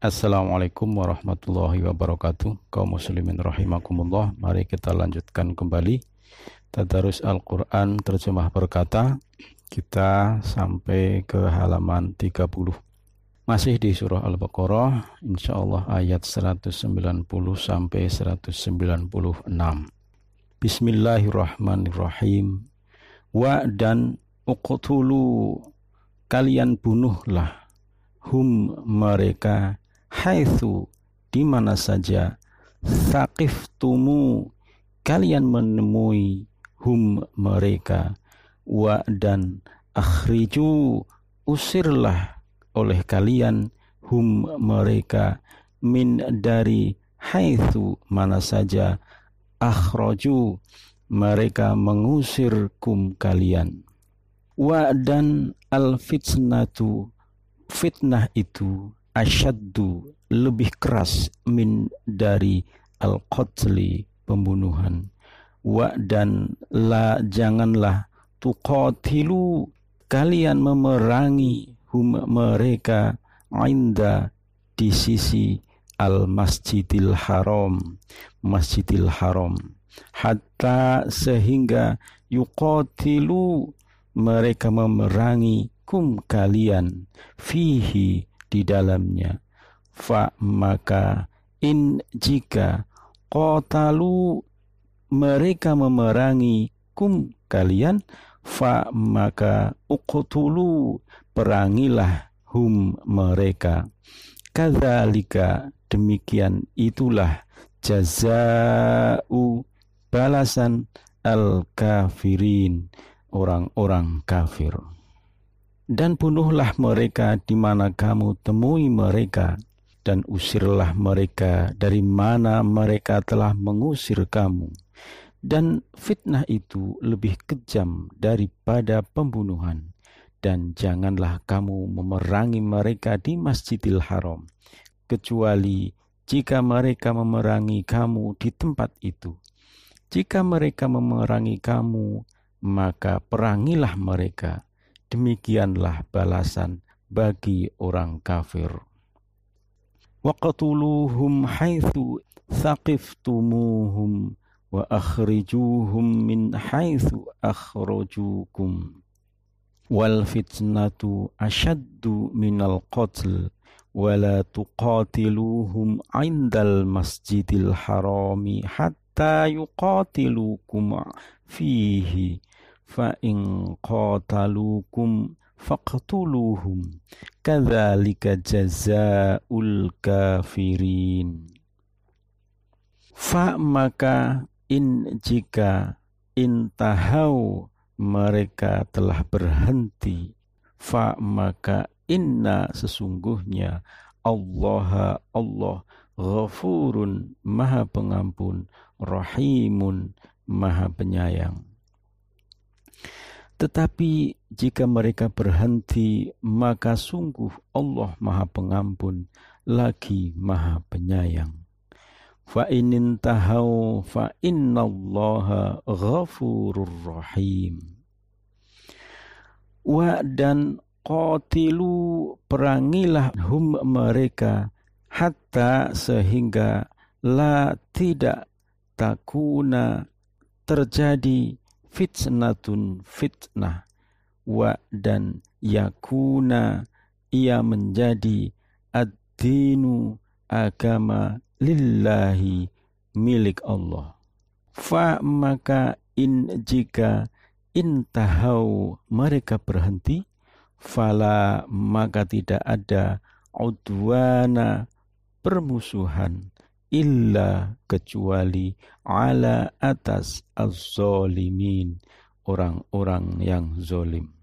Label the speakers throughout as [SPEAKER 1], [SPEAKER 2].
[SPEAKER 1] Assalamualaikum warahmatullahi wabarakatuh. Kaum muslimin rahimakumullah mari kita lanjutkan kembali Tadarus Al-Quran terjemah berkata. Kita sampai ke halaman 30 masih di surah Al-Baqarah insyaallah ayat 190 sampai 196 Bismillahirrahmanirrahim. Wa dan uqtulu kalian bunuhlah hum mereka haitsu di mana saja tumu kalian menemui hum mereka. Wa dan akhriju usirlah oleh kalian hum mereka. Min dari haitsu mana saja akhraju mereka mengusir kum kalian. Wa dan al fitnatu fitnah itu asyaddu lebih keras min dari al-qatli pembunuhan. Wa dan la janganlah tuqatilu kalian memerangi hum mereka inda di sisi al masjidil haram masjidil haram. Hatta sehingga yuqatilu mereka memerangi kum kalian. Fihi di dalamnya. Fa maka in jika kotalu mereka memerangi kum kalian fa maka uqtulu perangilah hum mereka kadzalika demikian itulah jazau balasan al kafirin orang-orang kafir dan bunuhlah mereka di mana kamu temui mereka, dan usirlah mereka dari mana mereka telah mengusir kamu. Dan fitnah itu lebih kejam daripada pembunuhan. Dan janganlah kamu memerangi mereka di Masjidil Haram, kecuali jika mereka memerangi kamu di tempat itu. Jika mereka memerangi kamu, maka perangilah mereka demikianlah balasan bagi orang kafir. Waqatuluhum haitsu thaqiftumuhum wa akhrijuhum min haitsu akhrajukum. Wal fitnatu ashaddu minal qatl wala tuqatiluhum indal masjidil harami hatta fa in qatalukum faqtuluhum. Kadzalika jazaul kafirin. Fa maka in jika intahau mereka telah berhenti fa maka inna sesungguhnya Allah Allah ghafurun maha pengampun rahimun maha penyayang tetapi jika mereka berhenti, maka sungguh Allah Maha Pengampun, lagi Maha Penyayang. Fa inin tahau fa innallaha ghafurur rahim. Wa dan qatilu perangilah hum mereka hatta sehingga la tidak takuna terjadi fitnatun fitnah. Wa dan yakuna ia menjadi ad-dinu agama lillahi milik Allah. Fa maka in jika intahau mereka berhenti fala maka tidak ada udwana permusuhan illa kecuali ala atas az-zalimin orang-orang yang zolim.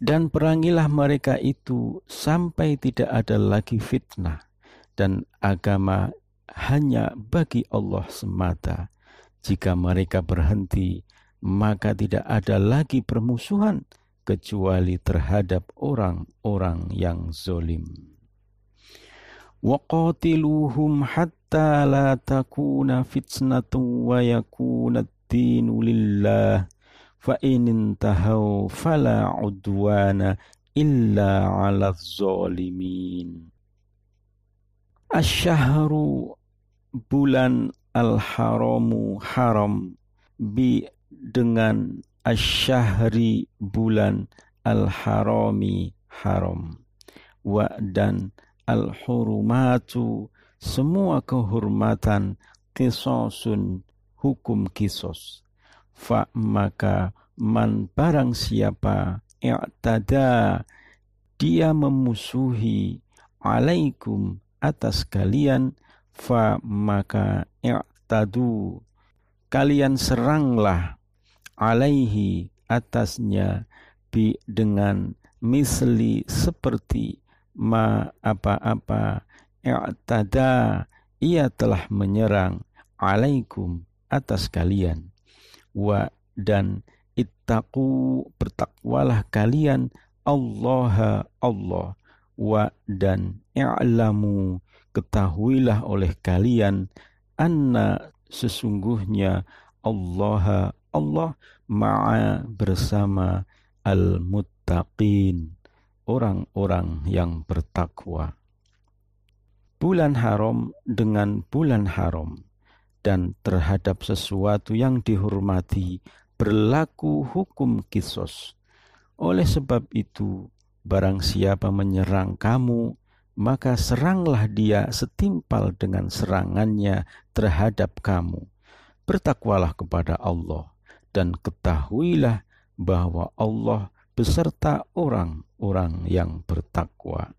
[SPEAKER 1] Dan perangilah mereka itu sampai tidak ada lagi fitnah dan agama hanya bagi Allah semata. Jika mereka berhenti, maka tidak ada lagi permusuhan kecuali terhadap orang-orang yang zolim. وقاتلوهم حتى لا تكون فتنة ويكون الدين لله فإن انتهوا فلا عدوان illa 'alal zalimin. Asyahru bulan al-haramu haram bi dengan asyahri bulan al-harami haram wa dan al-hurumatu semua kehormatan kisosun hukum kisos fa maka man barang siapa i'tada dia memusuhi alaikum atas kalian fa maka i'tadu. Kalian seranglah alaihi atasnya bi dengan misli seperti ma apa-apa i'tada ia telah menyerang alaikum atas kalian. Wa dan ittaqu bertakwalah kalian Allah Allah. Wa dan i'lamu ketahuilah oleh kalian anna sesungguhnya Allah Allah ma'a bersama al-muttaqin orang-orang yang bertakwa bulan haram dengan bulan haram dan terhadap sesuatu yang dihormati berlaku hukum kisos. Oleh sebab itu, barang siapa menyerang kamu, maka seranglah dia setimpal dengan serangannya terhadap kamu. Bertakwalah kepada Allah dan ketahuilah bahwa Allah beserta orang-orang yang bertakwa.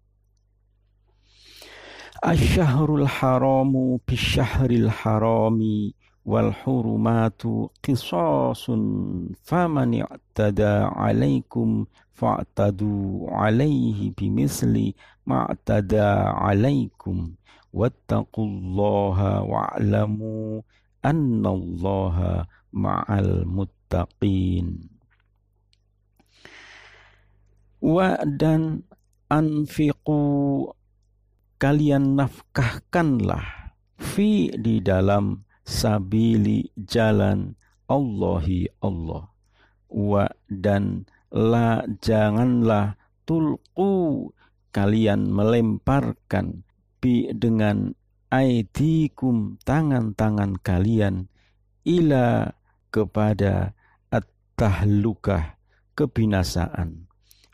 [SPEAKER 1] Asyahrul haramu bisyahril harami wal hurumatu qisasun faman i'tada alaikum fa'tadu alaihi bimisli ma'tada alaikum wattaqullaha wa'lamu annallaha ma'al muttaqin wa dan anfiqu kalian nafkahkanlah fi di dalam sabili jalan Allahi Allah. Wa dan la janganlah tulku kalian melemparkan bi dengan aidikum tangan-tangan kalian ila kepada at-tahlukah kebinasaan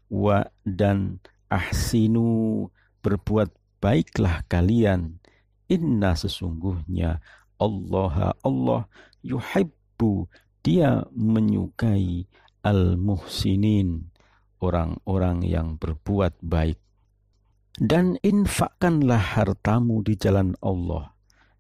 [SPEAKER 1] wa dan ahsinu berbuat baiklah kalian. Inna sesungguhnya Allah Allah yuhibbu dia menyukai al-muhsinin orang-orang yang berbuat baik. Dan infakkanlah hartamu di jalan Allah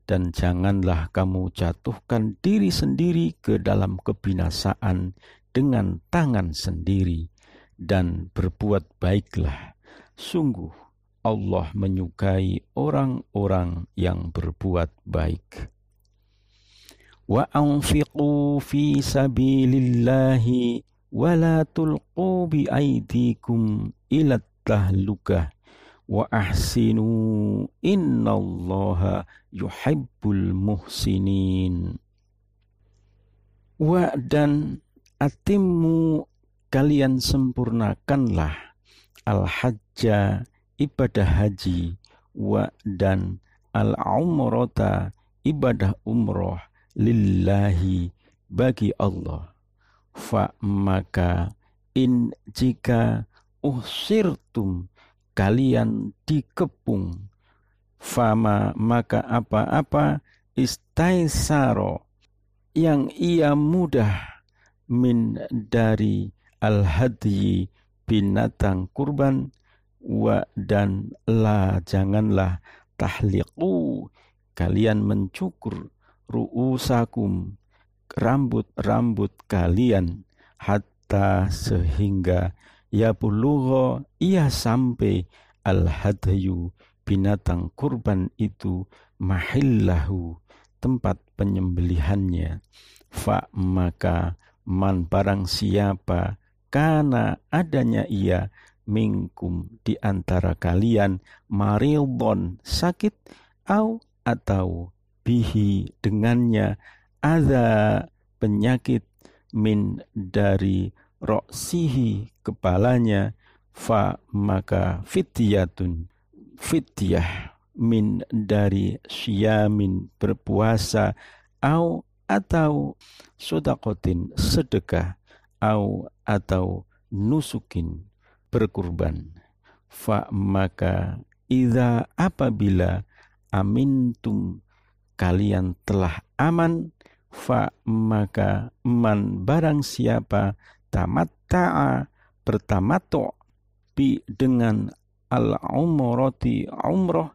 [SPEAKER 1] dan janganlah kamu jatuhkan diri sendiri ke dalam kebinasaan dengan tangan sendiri dan berbuat baiklah sungguh Allah menyukai orang-orang yang berbuat baik. Wa anfiqu fi sabilillahi wa la tulqu bi aydikum ila tahlukah wa ahsinu innallaha yuhibbul muhsinin. Wa dan atimmu kalian sempurnakanlah al-hajja ibadah haji wa dan al umrata ibadah umroh lillahi bagi Allah. Fa maka in jika usirtum kalian dikepung. Fama maka apa-apa istaisaro yang ia mudah min dari al-hadyi binatang kurban wa dan la janganlah tahliqu kalian mencukur ru'usakum rambut-rambut kalian hatta sehingga ya bulugho ia sampai al hadyu binatang kurban itu mahillahu tempat penyembelihannya. Fa maka man barang siapa karena adanya ia minkum di antara kalian marildon sakit au atau bihi dengannya ada penyakit min dari roksihi kepalanya fa maka fityatun fityah min dari siyamin berpuasa au atau sodakotin sedekah au atau nusukin berkurban. Fa maka idza apabila amintum kalian telah aman fa maka man barang siapa tamatta'a bertamato bi dengan al umrati umroh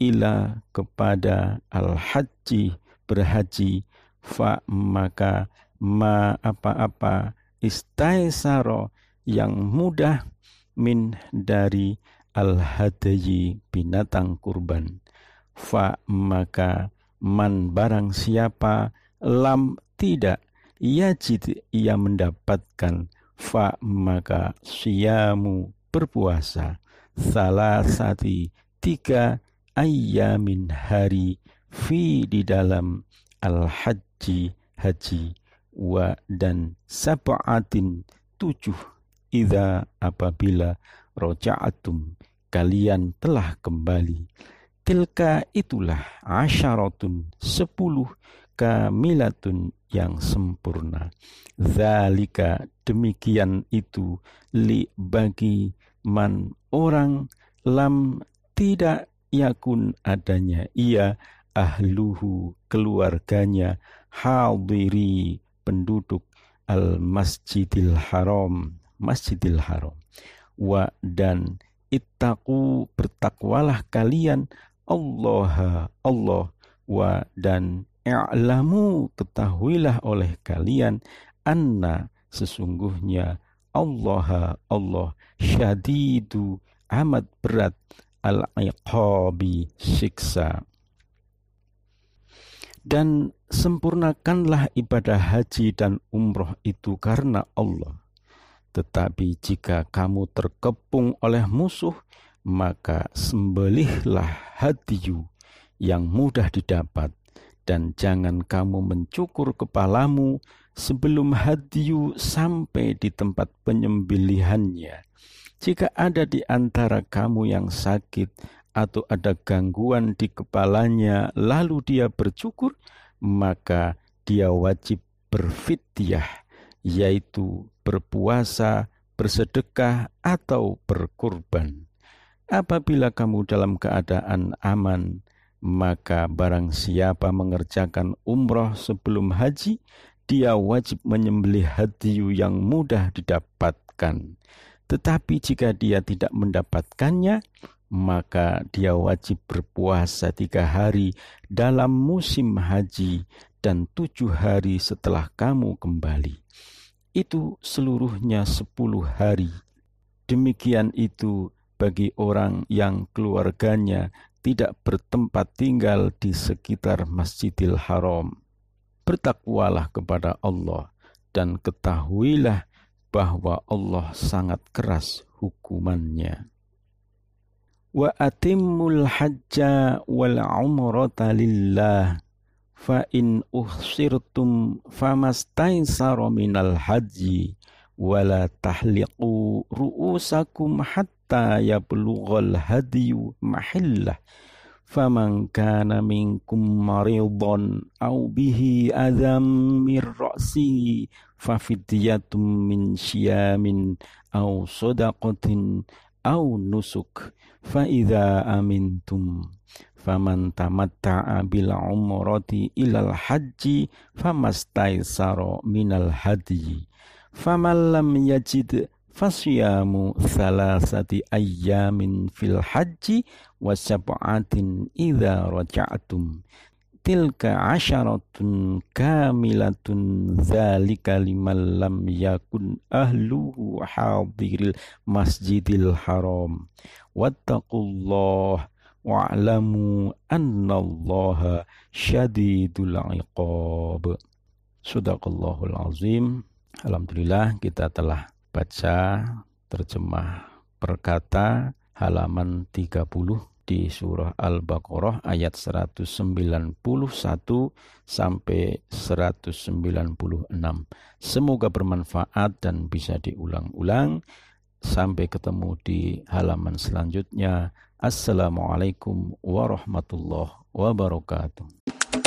[SPEAKER 1] ila kepada al haji berhaji fa maka ma apa-apa istaisaro yang mudah min dari al hadayi binatang kurban. Fa maka man barang siapa lam tidak yajid ia mendapatkan. Fa maka siyamu berpuasa. Salah sati tiga ayamin hari fi di dalam al haji haji wa dan sab'atin tujuh idza apabila roja'atum kalian telah kembali. Tilka itulah asyaratun sepuluh kamilatun yang sempurna. Zalika demikian itu li bagi man orang lam tidak yakun adanya. Ia ahluhu keluarganya hadiri penduduk al masjidil haram masjidil haram. Wa dan ittaqu bertakwalah kalian Allah Allah. Wa dan i'lamu ketahuilah oleh kalian anna sesungguhnya Allah Allah syadidu amat berat al-iqabi siksa. Dan sempurnakanlah ibadah haji dan umroh itu karena Allah. Tetapi jika kamu terkepung oleh musuh, maka sembelihlah hadiyu yang mudah didapat dan jangan kamu mencukur kepalamu sebelum hadiyu sampai di tempat penyembelihannya. Jika ada di antara kamu yang sakit atau ada gangguan di kepalanya lalu dia bercukur, maka dia wajib berfidyah, yaitu berpuasa, bersedekah, atau berkurban. Apabila kamu dalam keadaan aman, maka barang siapa mengerjakan umroh sebelum haji, dia wajib menyembelih hadiyu yang mudah didapatkan. Tetapi jika dia tidak mendapatkannya, maka dia wajib berpuasa tiga hari dalam musim haji dan tujuh hari setelah kamu kembali. Itu seluruhnya sepuluh hari. Demikian itu bagi orang yang keluarganya tidak bertempat tinggal di sekitar Masjidil Haram. Bertakwalah kepada Allah dan ketahuilah bahwa Allah sangat keras hukumannya. Wa atimmul hajja wal umrata lillah fa in uhsirtum famastaisara minal haji wala tahliqu ru'usakum hatta yablughal hadiyu mahillah faman kana minkum maridun aw bihi adam mir ra'sihi fa fidyatum min aw nusuk. Fa idza amintum faman tamatta'a bil umrati ilal haji famastaisara minal hadi faman lam yajid fasyamu salasati ayyamin fil haji wa sab'atin idza raja'tum tilka asyaratun kamilatun zalika liman lam yakun ahluhu hadiril masjidil haram. Wattaqullah wa'lamu annallaha syadidul iqab. Sadaqallahul azim. Alhamdulillah kita telah baca terjemah perkata halaman 30 di surah Al-Baqarah ayat 191 sampai 196. Semoga bermanfaat dan bisa diulang-ulang. Sampai ketemu di halaman selanjutnya. Assalamualaikum warahmatullahi wabarakatuh.